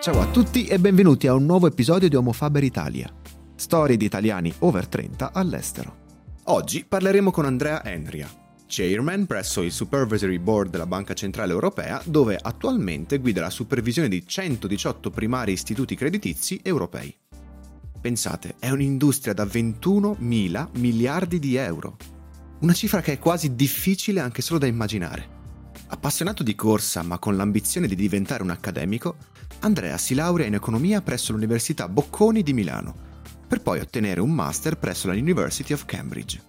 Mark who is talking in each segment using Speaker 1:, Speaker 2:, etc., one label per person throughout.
Speaker 1: Ciao a tutti e benvenuti a un nuovo episodio di Homo Faber Italia. Storie di italiani over 30 all'estero. Oggi parleremo con Andrea Enria, chairman presso il Supervisory Board della Banca Centrale Europea, dove attualmente guida la supervisione di 118 primari istituti creditizi europei. Pensate, è un'industria da 21 mila miliardi di euro. Una cifra che è quasi difficile anche solo da immaginare. Appassionato di corsa ma con l'ambizione di diventare un accademico, Andrea si laurea in economia presso l'Università Bocconi di Milano, per poi ottenere un master presso la University of Cambridge.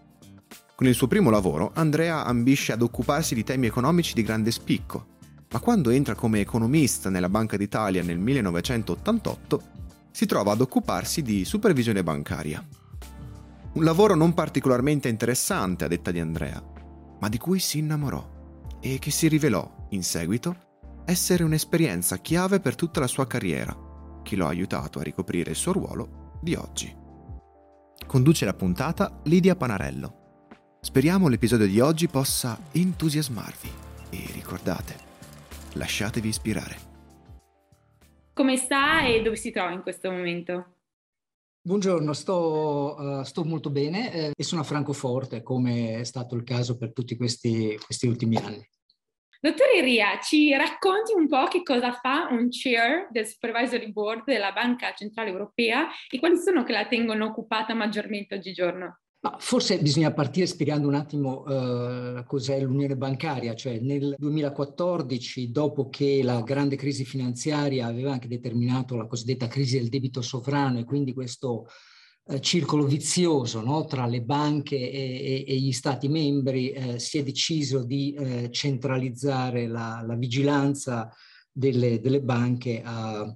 Speaker 1: Con il suo primo lavoro, Andrea ambisce ad occuparsi di temi economici di grande spicco, ma quando entra come economista nella Banca d'Italia nel 1988, si trova ad occuparsi di supervisione bancaria. Un lavoro non particolarmente interessante, a detta di Andrea, ma di cui si innamorò e che si rivelò, in seguito, essere un'esperienza chiave per tutta la sua carriera, che lo ha aiutato a ricoprire il suo ruolo di oggi. Conduce la puntata Lidia Panarello. Speriamo l'episodio di oggi possa entusiasmarvi e ricordate, lasciatevi ispirare.
Speaker 2: Come sta e dove si trova in questo momento?
Speaker 3: Buongiorno, sto, uh, sto molto bene eh, e sono a Francoforte, come è stato il caso per tutti questi, questi ultimi anni.
Speaker 2: Dottore Ria, ci racconti un po' che cosa fa un chair del Supervisory Board della Banca Centrale Europea e quali sono che la tengono occupata maggiormente oggigiorno?
Speaker 3: Ma forse bisogna partire spiegando un attimo uh, cos'è l'unione bancaria, cioè nel 2014, dopo che la grande crisi finanziaria aveva anche determinato la cosiddetta crisi del debito sovrano e quindi questo uh, circolo vizioso no, tra le banche e, e, e gli stati membri, uh, si è deciso di centralizzare la, la vigilanza delle, delle banche a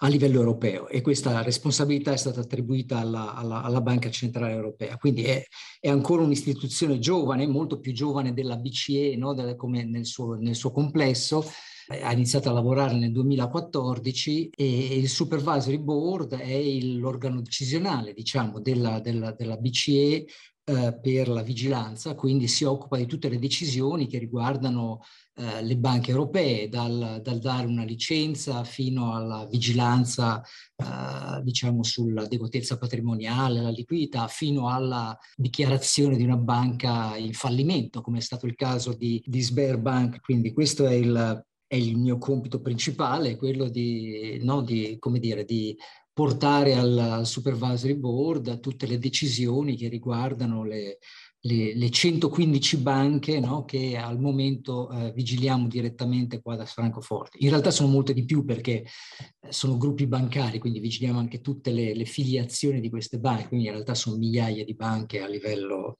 Speaker 3: a livello europeo e questa responsabilità è stata attribuita alla, alla, alla Banca Centrale Europea. Quindi è, è, ancora un'istituzione giovane, molto più giovane della BCE, no? Delle, come nel suo, nel suo complesso, ha iniziato a lavorare nel 2014 e il Supervisory Board è l'organo decisionale diciamo, della, della, della BCE eh, per la vigilanza, quindi si occupa di tutte le decisioni che riguardano eh, le banche europee, dal, dal, dare una licenza fino alla vigilanza eh, diciamo sull'adeguatezza patrimoniale, la liquidità, fino alla dichiarazione di una banca in fallimento, come è stato il caso di, di Sberbank. Quindi questo è il, è il mio compito principale, quello di, no, di, dire, di portare al supervisory board tutte le decisioni che riguardano le, le, le 115 banche no, che al momento eh, vigiliamo direttamente qua da Francoforte. In realtà sono molte di più perché eh, sono gruppi bancari, quindi vigiliamo anche tutte le, le, filiazioni di queste banche, quindi in realtà sono migliaia di banche a livello,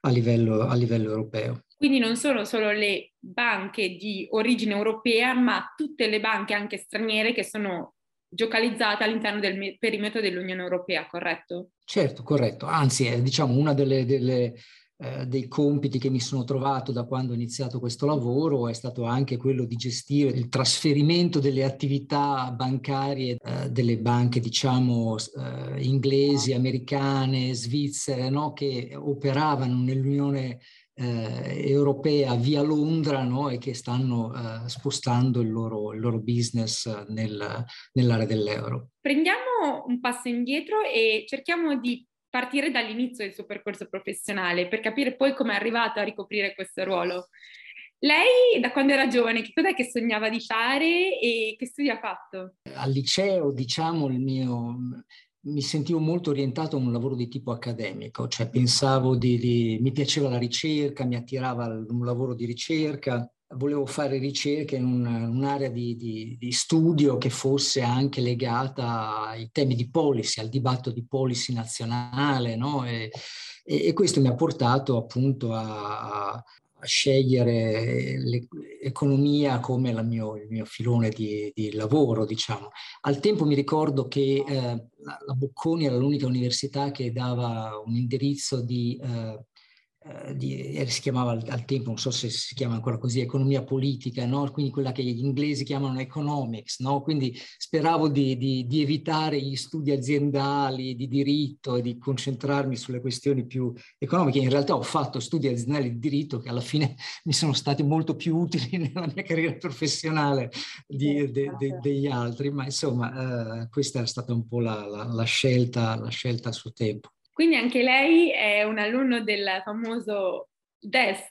Speaker 3: a livello, a livello europeo.
Speaker 2: Quindi non sono solo le banche di origine europea, ma tutte le banche anche straniere che sono giocalizzata all'interno del perimetro dell'Unione Europea, corretto?
Speaker 3: Certo, corretto. Anzi, è diciamo una delle, delle eh, dei compiti che mi sono trovato da quando ho iniziato questo lavoro è stato anche quello di gestire il trasferimento delle attività bancarie eh, delle banche, diciamo, eh, inglesi, americane, svizzere, no? che operavano nell'Unione Europea eh, europea via Londra no? e che stanno eh, spostando il loro, il loro business nel, nell'area dell'euro.
Speaker 2: Prendiamo un passo indietro e cerchiamo di partire dall'inizio del suo percorso professionale per capire poi come è arrivato a ricoprire questo ruolo. Lei da quando era giovane che cos'è che sognava di fare e che studi ha fatto?
Speaker 3: Al liceo, diciamo, il mio, mi sentivo molto orientato a un lavoro di tipo accademico, cioè pensavo di, di mi piaceva la ricerca, mi attirava un lavoro di ricerca, volevo fare ricerca in un, un'area di, di, di, studio che fosse anche legata ai temi di policy, al dibattito di policy nazionale, no? e, e, questo mi ha portato appunto a scegliere l'economia come mio, il mio filone di, di, lavoro, diciamo. Al tempo mi ricordo che eh, la, Bocconi era l'unica università che dava un indirizzo di, eh, eh, di, eh, si chiamava al, al, tempo, non so se si chiama ancora così, economia politica, no? quindi quella che gli inglesi chiamano economics, no? quindi speravo di, di, di, evitare gli studi aziendali di diritto e di concentrarmi sulle questioni più economiche. In realtà ho fatto studi aziendali di diritto che alla fine mi sono stati molto più utili nella mia carriera professionale di, de, de, degli altri, ma insomma eh, questa è stata un po' la, la, la, scelta, la scelta a suo tempo.
Speaker 2: Quindi anche lei è un alunno del famoso DES.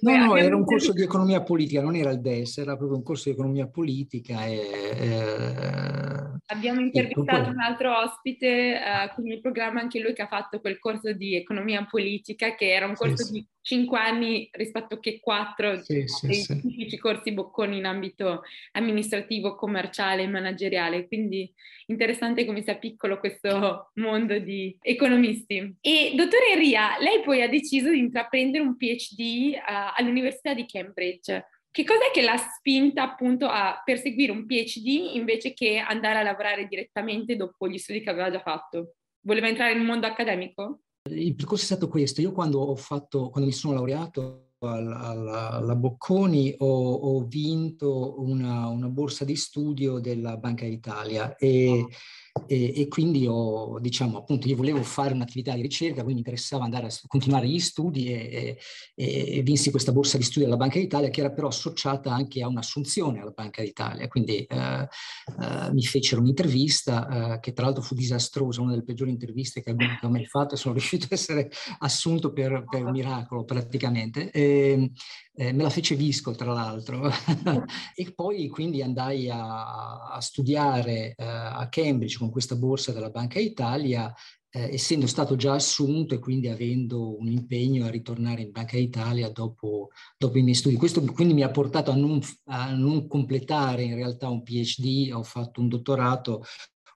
Speaker 3: No, no, era un corso di economia politica, non era il DES, era proprio un corso di economia politica. E,
Speaker 2: e, Abbiamo intervistato un altro ospite uh, con il programma, anche lui che ha fatto quel corso di economia politica, che era un corso sì, di cinque anni rispetto che quattro sì, dei sì, tipici corsi bocconi in ambito amministrativo, commerciale e manageriale. Quindi interessante come sia piccolo questo mondo di economisti. E dottore Ria, lei poi ha deciso di intraprendere un PhD uh, all'Università di Cambridge. Che cos'è che l'ha spinta appunto a perseguire un PhD invece che andare a lavorare direttamente dopo gli studi che aveva già fatto? Voleva entrare nel mondo accademico?
Speaker 3: Il percorso è stato questo. Io quando ho fatto, quando mi sono laureato alla, alla Bocconi ho, ho vinto una, una, borsa di studio della Banca d'Italia e e, e, quindi ho, diciamo, appunto, io volevo fare un'attività di ricerca, quindi mi interessava andare a continuare gli studi e, e, e vinsi questa borsa di studio alla Banca d'Italia che era però associata anche a un'assunzione alla Banca d'Italia, quindi eh, eh, mi fecero un'intervista eh, che tra l'altro fu disastrosa, una delle peggiori interviste che abbiamo mai fatto, sono riuscito a essere assunto per, per miracolo praticamente. E, eh, me la fece Visco tra l'altro e poi quindi andai a, a studiare eh, a Cambridge con questa borsa della Banca Italia eh, essendo stato già assunto e quindi avendo un impegno a ritornare in Banca Italia dopo, dopo i miei studi. Questo quindi mi ha portato a non, a non completare in realtà un PhD, ho fatto un dottorato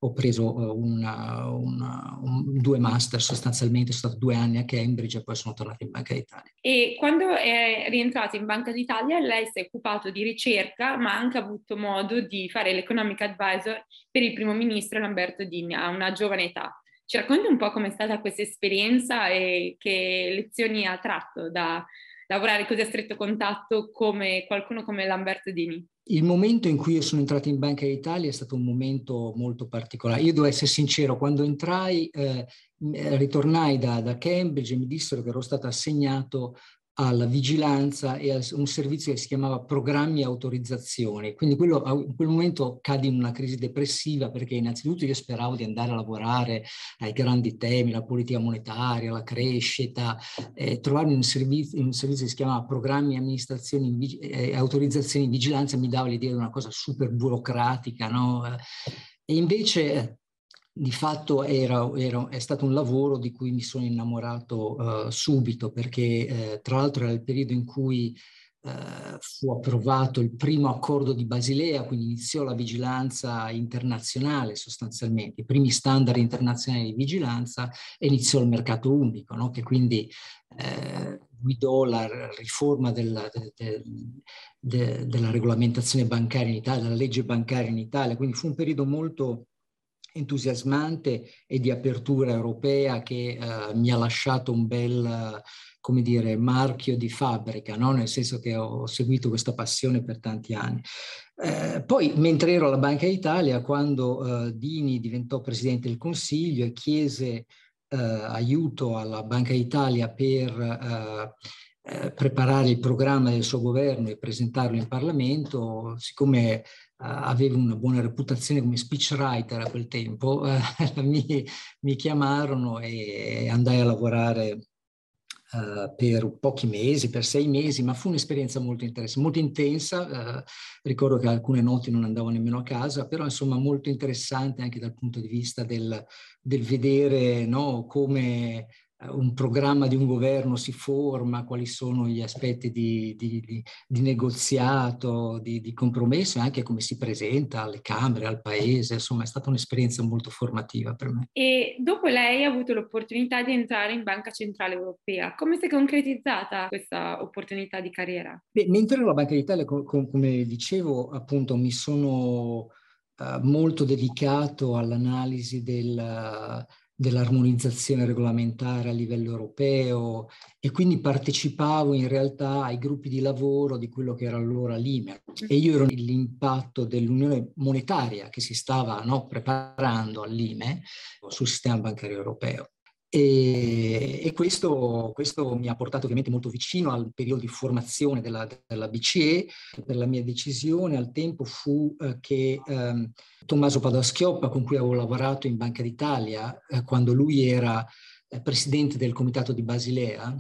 Speaker 3: ho preso eh, una, una, un, due master sostanzialmente, sono stato due anni a Cambridge e poi sono tornato in Banca d'Italia.
Speaker 2: E quando è rientrato in Banca d'Italia lei si è occupato di ricerca ma ha anche avuto modo di fare l'economic advisor per il primo ministro Lamberto Dini a una giovane età. Ci racconti un po' com'è stata questa esperienza e che lezioni ha tratto da lavorare così a stretto contatto come qualcuno come Lamberto Dini?
Speaker 3: Il momento in cui io sono entrato in Banca d'Italia è stato un momento molto particolare. Io devo essere sincero, quando entrai, eh, ritornai da, da Cambridge e mi dissero che ero stato assegnato alla vigilanza e a un servizio che si chiamava programmi e autorizzazioni. Quindi quello, in quel momento cadi in una crisi depressiva perché innanzitutto io speravo di andare a lavorare ai grandi temi, la politica monetaria, la crescita, eh, trovarmi in un, servizio, in un servizio che si chiamava programmi, amministrazioni e eh, autorizzazioni vigilanza mi dava l'idea di una cosa super burocratica, no? E invece di fatto era, era, è stato un lavoro di cui mi sono innamorato uh, subito perché eh, tra l'altro era il periodo in cui uh, fu approvato il primo accordo di Basilea, quindi iniziò la vigilanza internazionale sostanzialmente, i primi standard internazionali di vigilanza e iniziò il mercato unico, no? che quindi eh, guidò la riforma della, de, de, de, della regolamentazione bancaria in Italia, della legge bancaria in Italia, quindi fu un periodo molto entusiasmante e di apertura europea che uh, mi ha lasciato un bel, come dire, marchio di fabbrica, no? nel senso che ho seguito questa passione per tanti anni. Eh, poi, mentre ero alla Banca d'Italia, quando uh, Dini diventò Presidente del Consiglio e chiese uh, aiuto alla Banca d'Italia per preparare il programma del suo governo e presentarlo in Parlamento, siccome avevo una buona reputazione come speechwriter a quel tempo, mi, mi, chiamarono e andai a lavorare Uh, per pochi mesi, per sei mesi, ma fu un'esperienza molto interessante, molto intensa. Uh, ricordo che alcune notti non andavo nemmeno a casa, però insomma molto interessante anche dal punto di vista del, del vedere no, come eh, un programma di un governo si forma, quali sono gli aspetti di, di, di, di negoziato, di, compromesso e anche come si presenta alle Camere, al Paese, insomma è stata un'esperienza molto formativa per me.
Speaker 2: E dopo lei ha avuto l'opportunità di entrare in Banca Centrale Europea, come si è concretizzata questa opportunità di carriera?
Speaker 3: Beh, mentre ero alla Banca d'Italia, com- com- come dicevo, appunto mi sono uh, molto dedicato all'analisi del dell'armonizzazione regolamentare a livello europeo e quindi partecipavo in realtà ai gruppi di lavoro di quello che era allora l'IME e io ero nell'impatto dell'unione monetaria che si stava no, preparando all'IME sul sistema bancario europeo. E, e questo, questo, mi ha portato ovviamente molto vicino al periodo di formazione della, della BCE. La mia decisione al tempo fu eh, che eh, Tommaso Padoa-Schioppa, con cui avevo lavorato in Banca d'Italia, eh, quando lui era eh, presidente del comitato di Basilea,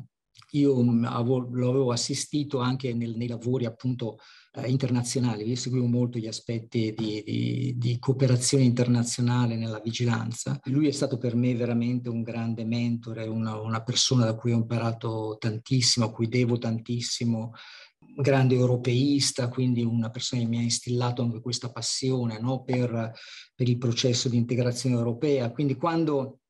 Speaker 3: io lo avevo assistito anche nel, nei lavori appunto eh, internazionali, io seguivo molto gli aspetti di, di, di, cooperazione internazionale nella vigilanza. Lui è stato per me veramente un grande mentore, una, una persona da cui ho imparato tantissimo, a cui devo tantissimo, grande europeista, quindi una persona che mi ha instillato anche questa passione no? per, per il processo di integrazione europea. Quindi quando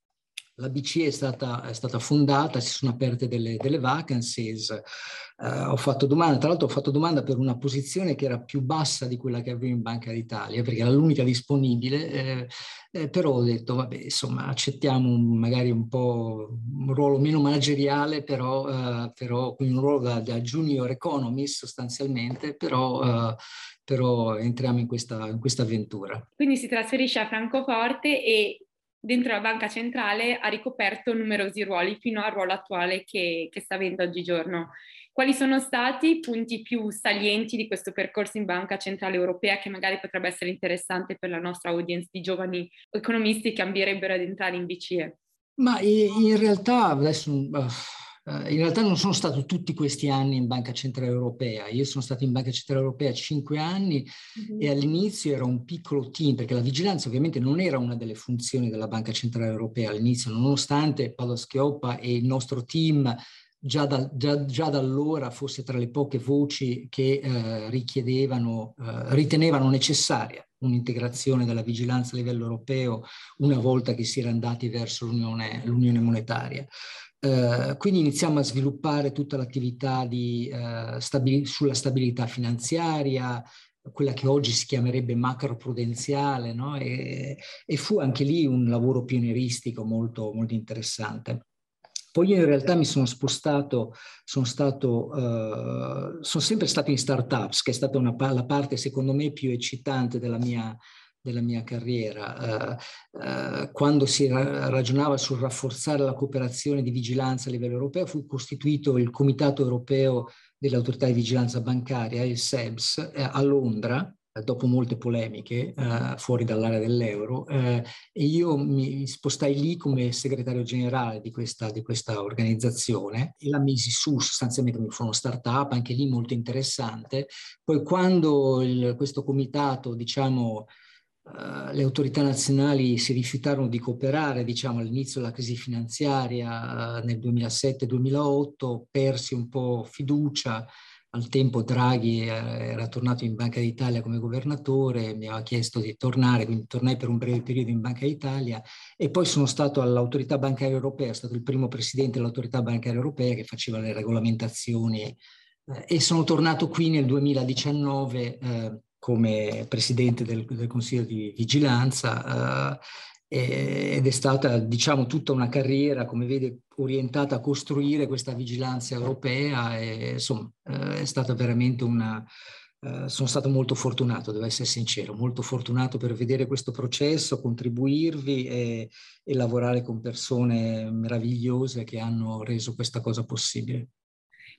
Speaker 3: la BCE è stata, è stata, fondata, si sono aperte delle, delle vacancies, eh, ho fatto domanda, tra l'altro ho fatto domanda per una posizione che era più bassa di quella che avevo in Banca d'Italia, perché era l'unica disponibile, eh, eh, però ho detto, vabbè, insomma, accettiamo un, magari un po' un ruolo meno manageriale, però, eh, però un ruolo da, da, junior economist sostanzialmente, però eh, però entriamo in questa, in questa avventura.
Speaker 2: Quindi si trasferisce a Francoforte e dentro la banca centrale ha ricoperto numerosi ruoli fino al ruolo attuale che, che sta avendo oggigiorno. Quali sono stati i punti più salienti di questo percorso in Banca Centrale Europea che magari potrebbe essere interessante per la nostra audience di giovani economisti che ambierebbero ad entrare in BCE?
Speaker 3: Ma in realtà adesso eh, in realtà non sono stato tutti questi anni in Banca Centrale Europea, io sono stato in Banca Centrale Europea cinque anni mm-hmm. e all'inizio era un piccolo team, perché la vigilanza ovviamente non era una delle funzioni della Banca Centrale Europea all'inizio, nonostante Paolo Schioppa e il nostro team già da, già, già, da, allora fosse tra le poche voci che eh, richiedevano, eh, ritenevano necessaria un'integrazione della vigilanza a livello europeo una volta che si era andati verso l'unione, l'unione monetaria. Eh, quindi iniziamo a sviluppare tutta l'attività di, uh, stabil- sulla stabilità finanziaria, quella che oggi si chiamerebbe macroprudenziale, no? e, e, fu anche lì un lavoro pionieristico molto, molto interessante. Poi io in realtà mi sono spostato, sono, stato, uh, sono sempre stato in startups, che è stata una, la parte secondo me più eccitante della mia, della mia carriera. Uh, uh, quando si ra- ragionava sul rafforzare la cooperazione di vigilanza a livello europeo, fu costituito il Comitato europeo delle autorità di vigilanza bancaria, il SEBS, eh, a Londra, eh, dopo molte polemiche eh, fuori dall'area dell'euro eh, e io mi spostai lì come segretario generale di questa, di questa organizzazione e la misi su sostanzialmente come uno startup, anche lì molto interessante. Poi quando il, questo comitato, diciamo, Uh, le autorità nazionali si rifiutarono di cooperare, diciamo, all'inizio della crisi finanziaria uh, nel 2007-2008, persi un po' fiducia. Al tempo Draghi eh, era tornato in Banca d'Italia come governatore, mi aveva chiesto di tornare, quindi tornai per un breve periodo in Banca d'Italia e poi sono stato all'autorità bancaria europea, sono stato il primo presidente dell'autorità bancaria europea che faceva le regolamentazioni eh, e sono tornato qui nel 2019 eh, come presidente del, del Consiglio di Vigilanza eh, ed è stata diciamo tutta una carriera, come vede, orientata a costruire questa vigilanza europea e insomma eh, è stata veramente una... Uh, sono stato molto fortunato, devo essere sincero, molto fortunato per vedere questo processo, contribuirvi e, e lavorare con persone meravigliose che hanno reso questa cosa possibile.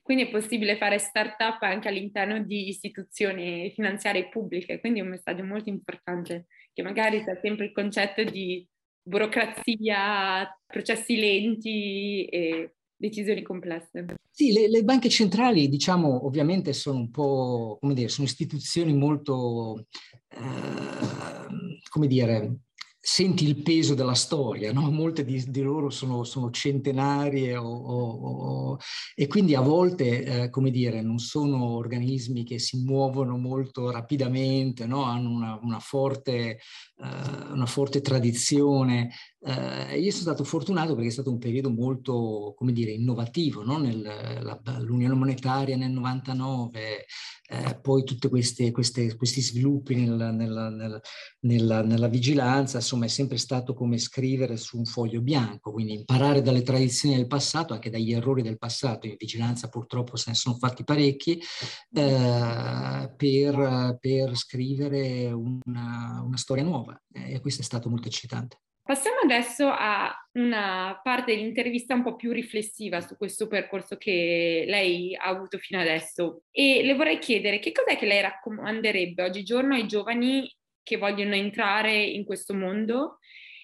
Speaker 2: Quindi è possibile fare start-up anche all'interno di istituzioni finanziarie pubbliche, quindi è un messaggio molto importante, che magari c'è sempre il concetto di burocrazia, processi lenti e decisioni complesse.
Speaker 3: Sì, le, le, banche centrali, diciamo, ovviamente sono un po', come dire, sono istituzioni molto, eh, come dire, senti il peso della storia, no? molte di, di loro sono, sono centenarie o, o, o, e quindi a volte, eh, come dire, non sono organismi che si muovono molto rapidamente, no? hanno una, una, forte, eh, una, forte, tradizione. Eh, io sono stato fortunato perché è stato un periodo molto, come dire, innovativo, no? Nel, la, l'Unione Monetaria nel 99, eh, poi tutti questi sviluppi nel, nel, nella vigilanza, insomma, è sempre stato come scrivere su un foglio bianco, quindi imparare dalle tradizioni del passato, anche dagli errori del passato, in vigilanza purtroppo se ne sono fatti parecchi, eh, per, per, scrivere una, una storia nuova e questo è stato molto eccitante.
Speaker 2: Passiamo adesso a una parte dell'intervista un po' più riflessiva su questo percorso che lei ha avuto fino adesso e le vorrei chiedere che cos'è che lei raccomanderebbe oggigiorno ai giovani che vogliono entrare in questo mondo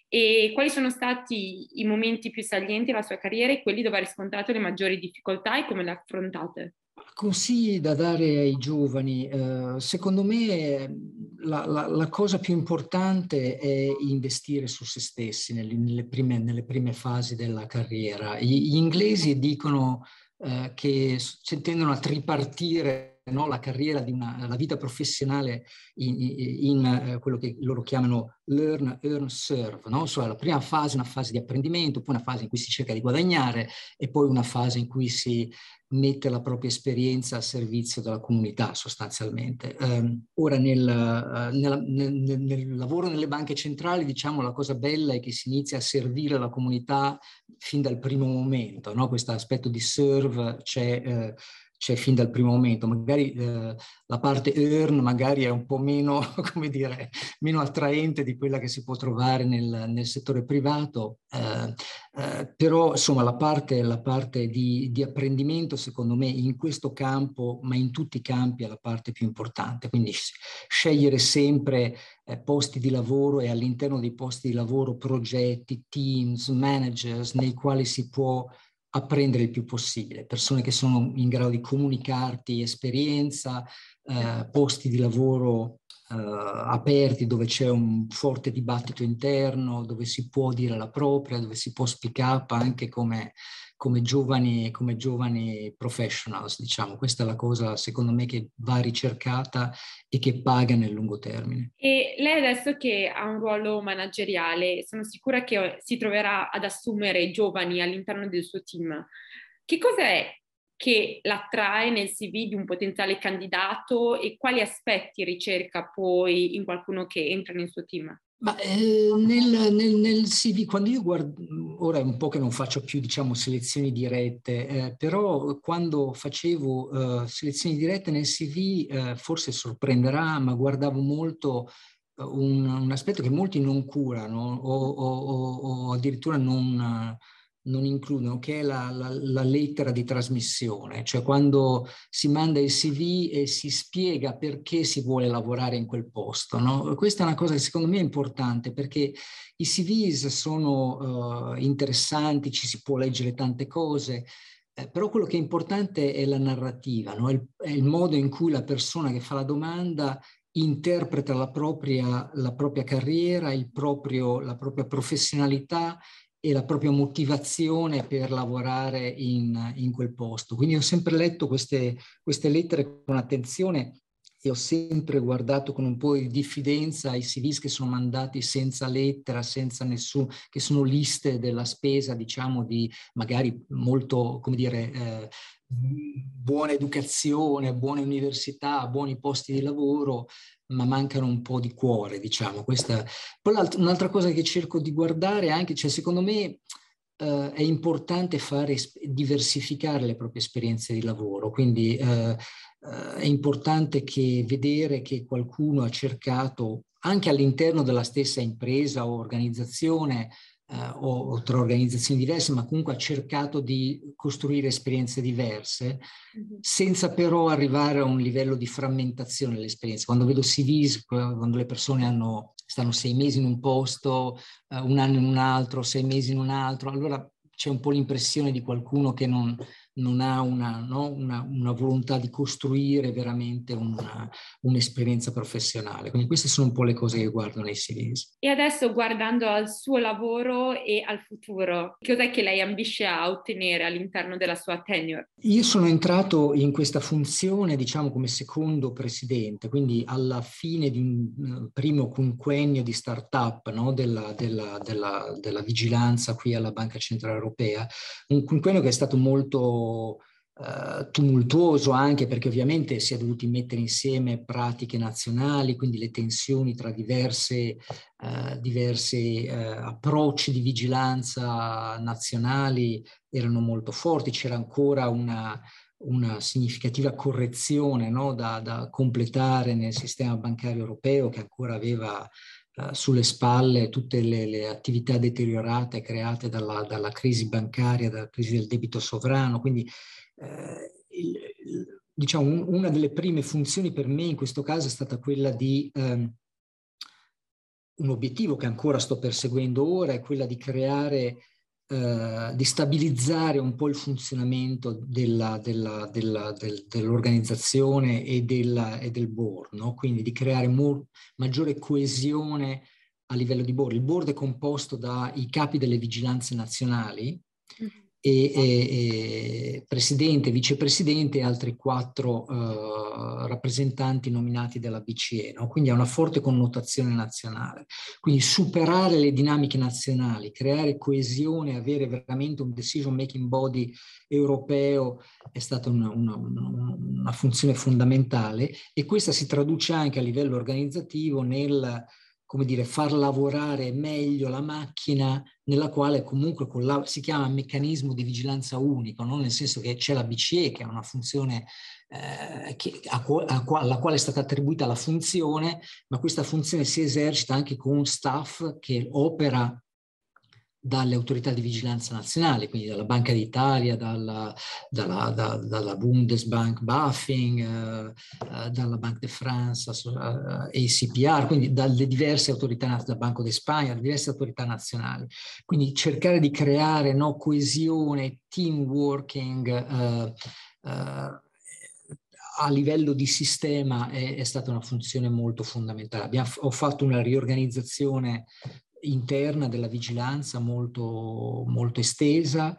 Speaker 2: e quali sono stati i momenti più salienti della sua carriera e quelli dove ha riscontrato le maggiori difficoltà e come le ha affrontate?
Speaker 3: Consigli da dare ai giovani, eh, secondo me la, la, la, cosa più importante è investire su se stessi nelle, nelle, prime, nelle prime, fasi della carriera. I, gli inglesi dicono eh, che tendono a tripartire no, la carriera di una, la vita professionale in, in eh, quello che loro chiamano learn, earn, serve, no? cioè la prima fase una fase di apprendimento, poi una fase in cui si cerca di guadagnare e poi una fase in cui si mette la propria esperienza a servizio della comunità sostanzialmente. Um, ora nel, uh, nella, nel, nel, lavoro nelle banche centrali diciamo la cosa bella è che si inizia a servire la comunità fin dal primo momento, no? questo aspetto di serve c'è... Uh, c'è fin dal primo momento. Magari eh, la parte earn magari è un po' meno, come dire, meno attraente di quella che si può trovare nel, nel settore privato, eh, eh, però insomma la parte, la parte di, di, apprendimento secondo me in questo campo, ma in tutti i campi è la parte più importante. Quindi scegliere sempre eh, posti di lavoro e all'interno dei posti di lavoro progetti, teams, managers nei quali si può apprendere il più possibile, persone che sono in grado di comunicarti esperienza, eh, posti di lavoro eh, aperti dove c'è un forte dibattito interno, dove si può dire la propria, dove si può speak up anche come, come, giovani, come giovani professionals, diciamo. Questa è la cosa, secondo me, che va ricercata e che paga nel lungo termine.
Speaker 2: E lei adesso che ha un ruolo manageriale, sono sicura che si troverà ad assumere giovani all'interno del suo team. Che cos'è che l'attrae nel CV di un potenziale candidato e quali aspetti ricerca poi in qualcuno che entra nel suo team?
Speaker 3: Ma eh, nel, nel, nel, CV, quando io guardo, ora è un po' che non faccio più, diciamo, selezioni dirette, eh, però quando facevo eh, selezioni dirette nel CV, eh, forse sorprenderà, ma guardavo molto eh, un, un, aspetto che molti non curano o, o, o, o addirittura non non includono, che è la, la, la, lettera di trasmissione, cioè quando si manda il CV e si spiega perché si vuole lavorare in quel posto. No? Questa è una cosa che secondo me è importante perché i CVs sono uh, interessanti, ci si può leggere tante cose, eh, però quello che è importante è la narrativa, no? è, il, è, il, modo in cui la persona che fa la domanda interpreta la propria, la propria carriera, proprio, la propria professionalità e la propria motivazione per lavorare in, in quel posto. Quindi ho sempre letto queste, queste lettere con attenzione e ho sempre guardato con un po' di diffidenza i CVs che sono mandati senza lettera, senza nessun, che sono liste della spesa, diciamo, di magari molto, come dire, eh, buona educazione, buone università, buoni posti di lavoro, ma mancano un po' di cuore, diciamo. Questa... Poi un'altra cosa che cerco di guardare anche, cioè secondo me eh, è importante fare, diversificare le proprie esperienze di lavoro, quindi eh, eh, è importante che vedere che qualcuno ha cercato anche all'interno della stessa impresa o organizzazione eh, o, o, tra organizzazioni diverse, ma comunque ha cercato di costruire esperienze diverse, mm-hmm. senza però arrivare a un livello di frammentazione dell'esperienza. Quando vedo CVs, quando le persone hanno, stanno sei mesi in un posto, eh, un anno in un altro, sei mesi in un altro, allora c'è un po' l'impressione di qualcuno che non, non ha una, no? una, una, volontà di costruire veramente una, un'esperienza professionale. Quindi queste sono un po' le cose che guardo nei CVs.
Speaker 2: E adesso guardando al suo lavoro e al futuro, cos'è che lei ambisce a ottenere all'interno della sua tenure?
Speaker 3: Io sono entrato in questa funzione, diciamo, come secondo presidente, quindi alla fine di un primo quinquennio di startup no? della, della, della, della vigilanza qui alla Banca Centrale Europea, un quinquennio che è stato molto Uh, tumultuoso anche perché ovviamente si è dovuti mettere insieme pratiche nazionali, quindi le tensioni tra diverse, uh, diversi uh, approcci di vigilanza nazionali erano molto forti, c'era ancora una, una significativa correzione no, da, da, completare nel sistema bancario europeo che ancora aveva sulle spalle tutte le, le, attività deteriorate create dalla, dalla crisi bancaria, dalla crisi del debito sovrano, quindi eh, il, il, diciamo, un, una delle prime funzioni per me in questo caso è stata quella di ehm, un obiettivo che ancora sto perseguendo ora, è quella di creare, eh, di stabilizzare un po' il funzionamento della, della, della, del, dell'organizzazione e, e, del board, no? quindi di creare mo- maggiore coesione a livello di board. Il board è composto dai capi delle vigilanze nazionali, e, e, presidente, vicepresidente e altri quattro uh, rappresentanti nominati dalla BCE, no? quindi ha una forte connotazione nazionale. Quindi superare le dinamiche nazionali, creare coesione, avere veramente un decision making body europeo è stata una, una, una funzione fondamentale e questa si traduce anche a livello organizzativo nel come dire, far lavorare meglio la macchina nella quale comunque la, si chiama meccanismo di vigilanza unico, no? nel senso che c'è la BCE che ha una funzione eh, che, a, a, alla quale è stata attribuita la funzione, ma questa funzione si esercita anche con un staff che opera dalle autorità di vigilanza nazionali, quindi dalla Banca d'Italia, dalla, dalla, da, dalla Bundesbank Buffing, eh, eh, dalla Banque de France, eh, ACPR, quindi dalle diverse autorità, dal Banco di Spagna, dalle diverse autorità nazionali. Quindi cercare di creare no, coesione, team working, eh, eh, a livello di sistema è, è, stata una funzione molto fondamentale. Abbiamo, ho fatto una riorganizzazione interna della vigilanza molto, molto estesa,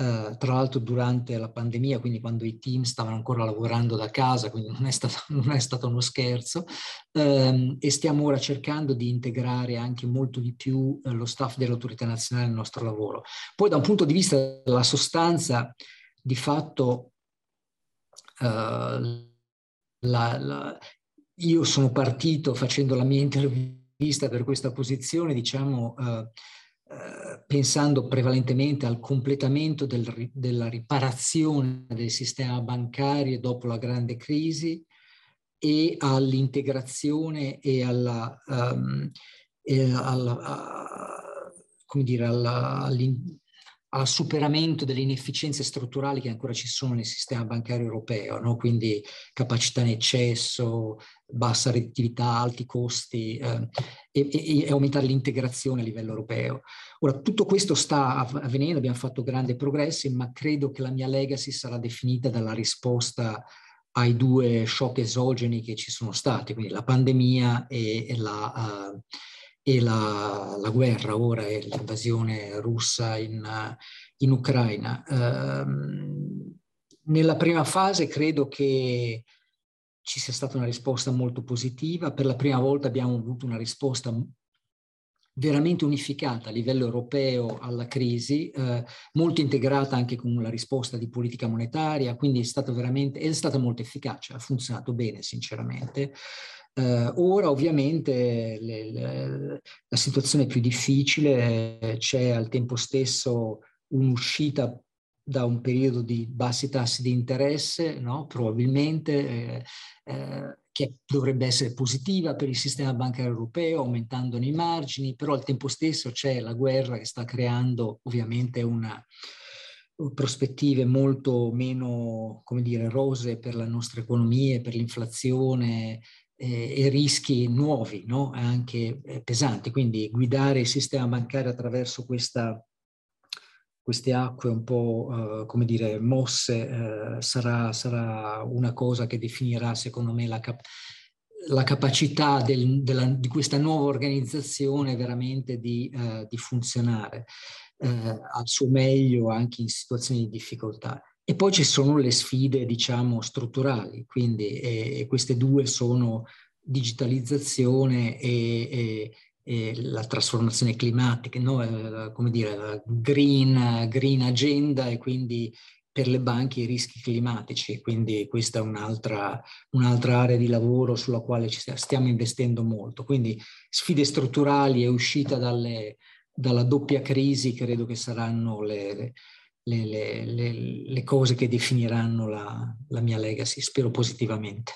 Speaker 3: Uh, tra l'altro durante la pandemia, quindi quando i team stavano ancora lavorando da casa, quindi non è stato, non è stato uno scherzo, um, e stiamo ora cercando di integrare anche molto di più uh, lo staff dell'autorità nazionale nel nostro lavoro. Poi da un punto di vista della sostanza, di fatto uh, la, la, io sono partito facendo la mia intervista vista per questa posizione, diciamo, eh, eh, pensando prevalentemente al completamento del, della riparazione del sistema bancario dopo la grande crisi e all'integrazione e alla, um, e alla, a, come dire, alla, al superamento delle inefficienze strutturali che ancora ci sono nel sistema bancario europeo, no? quindi capacità in eccesso, bassa redditività, alti costi eh, e, e, aumentare l'integrazione a livello europeo. Ora, tutto questo sta avvenendo, abbiamo fatto grandi progressi, ma credo che la mia legacy sarà definita dalla risposta ai due shock esogeni che ci sono stati, quindi la pandemia e, e la... Uh, e la, la guerra ora e l'invasione russa in, in Ucraina. Um, nella prima fase credo che ci sia stata una risposta molto positiva. Per la prima volta abbiamo avuto una risposta veramente unificata a livello europeo alla crisi, eh, molto integrata anche con la risposta di politica monetaria, quindi è stato veramente, è stata molto efficace, ha funzionato bene sinceramente. Eh, ora ovviamente le, le, la situazione è più difficile, c'è al tempo stesso un'uscita da un periodo di bassi tassi di interesse, no? probabilmente, eh, eh, che dovrebbe essere positiva per il sistema bancario europeo, aumentandone i margini, però al tempo stesso c'è la guerra che sta creando ovviamente una, prospettive molto meno, come dire, rose per la nostra economia, per l'inflazione, eh, e rischi nuovi, no? anche eh, pesanti. Quindi guidare il sistema bancario attraverso questa, queste acque un po', eh, come dire, mosse eh, sarà, sarà, una cosa che definirà, secondo me, la, cap- la capacità del, della, di questa nuova organizzazione veramente di, eh, di funzionare eh, al suo meglio anche in situazioni di difficoltà. E poi ci sono le sfide, diciamo, strutturali, quindi e, e queste due sono digitalizzazione e, e la trasformazione climatica, no? Eh, come dire, la green, green agenda e quindi per le banche i rischi climatici, quindi questa è un'altra, un'altra area di lavoro sulla quale ci stiamo investendo molto. Quindi sfide strutturali e uscita dalle, dalla doppia crisi credo che saranno le, le, le, le cose che definiranno la, la mia legacy, spero positivamente.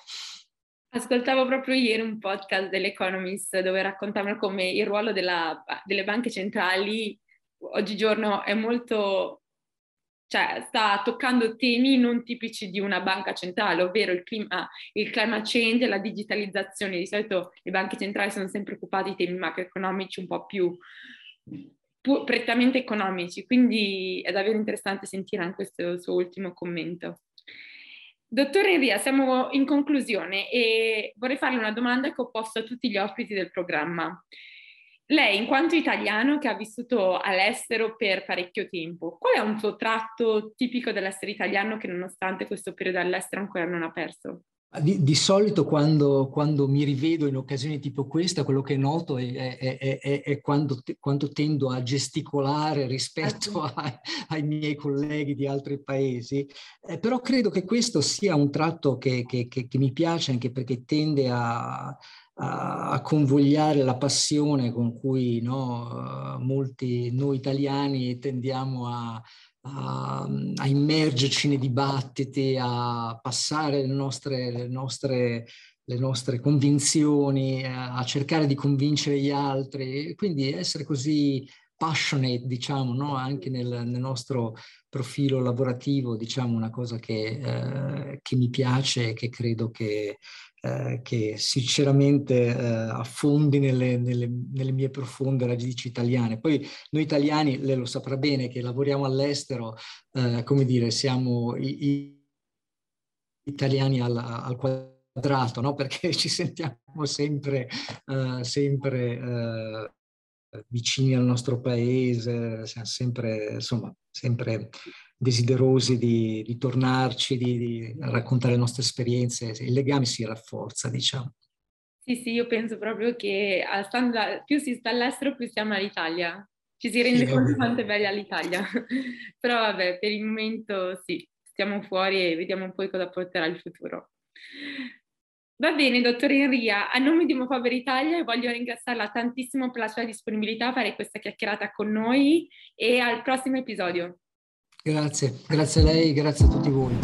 Speaker 2: Ascoltavo proprio ieri un podcast dell'Economist dove raccontavano come il ruolo della, delle banche centrali oggigiorno è molto, cioè sta toccando temi non tipici di una banca centrale, ovvero il, clima, il climate change e la digitalizzazione. Di solito le banche centrali sono sempre occupate di temi macroeconomici un po' più prettamente economici, quindi è davvero interessante sentire anche questo suo ultimo commento. Dottor Enria, siamo in conclusione e vorrei farle una domanda che ho posto a tutti gli ospiti del programma. Lei, in quanto italiano che ha vissuto all'estero per parecchio tempo, qual è un suo tratto tipico dell'essere italiano che nonostante questo periodo all'estero ancora non ha perso?
Speaker 3: Di, di solito quando, quando, mi rivedo in occasioni tipo questa, quello che noto è, è, è, è quando, quando, tendo a gesticolare rispetto a, ai miei colleghi di altri paesi, eh, però credo che questo sia un tratto che, che, che, che mi piace anche perché tende a, a, a convogliare la passione con cui no, molti noi italiani tendiamo a, a, a, immergerci nei dibattiti, a passare le nostre, le nostre, le nostre convinzioni, a cercare di convincere gli altri, quindi essere così passionate, diciamo, no? anche nel, nel, nostro profilo lavorativo, diciamo, una cosa che, eh, che mi piace e che credo che eh, che sinceramente eh, affondi nelle, nelle, nelle, mie profonde radici italiane. Poi noi italiani, lei lo saprà bene, che lavoriamo all'estero, eh, come dire, siamo i, i italiani al, al quadrato, no? perché ci sentiamo sempre, uh, sempre uh, vicini al nostro paese, siamo sempre, insomma, sempre desiderosi di, di tornarci, di, di, raccontare le nostre esperienze, il legame si rafforza, diciamo.
Speaker 2: Sì, sì, io penso proprio che più si sta all'estero, più stiamo all'Italia. Ci si rende sì, conto quanto è bella l'Italia. Però vabbè, per il momento sì, stiamo fuori e vediamo un po' cosa porterà il futuro. Va bene, dottor Enria, a nome di Mofaber Italia voglio ringraziarla tantissimo per la sua disponibilità a fare questa chiacchierata con noi e al prossimo episodio.
Speaker 3: Grazie, grazie a lei, grazie a tutti voi.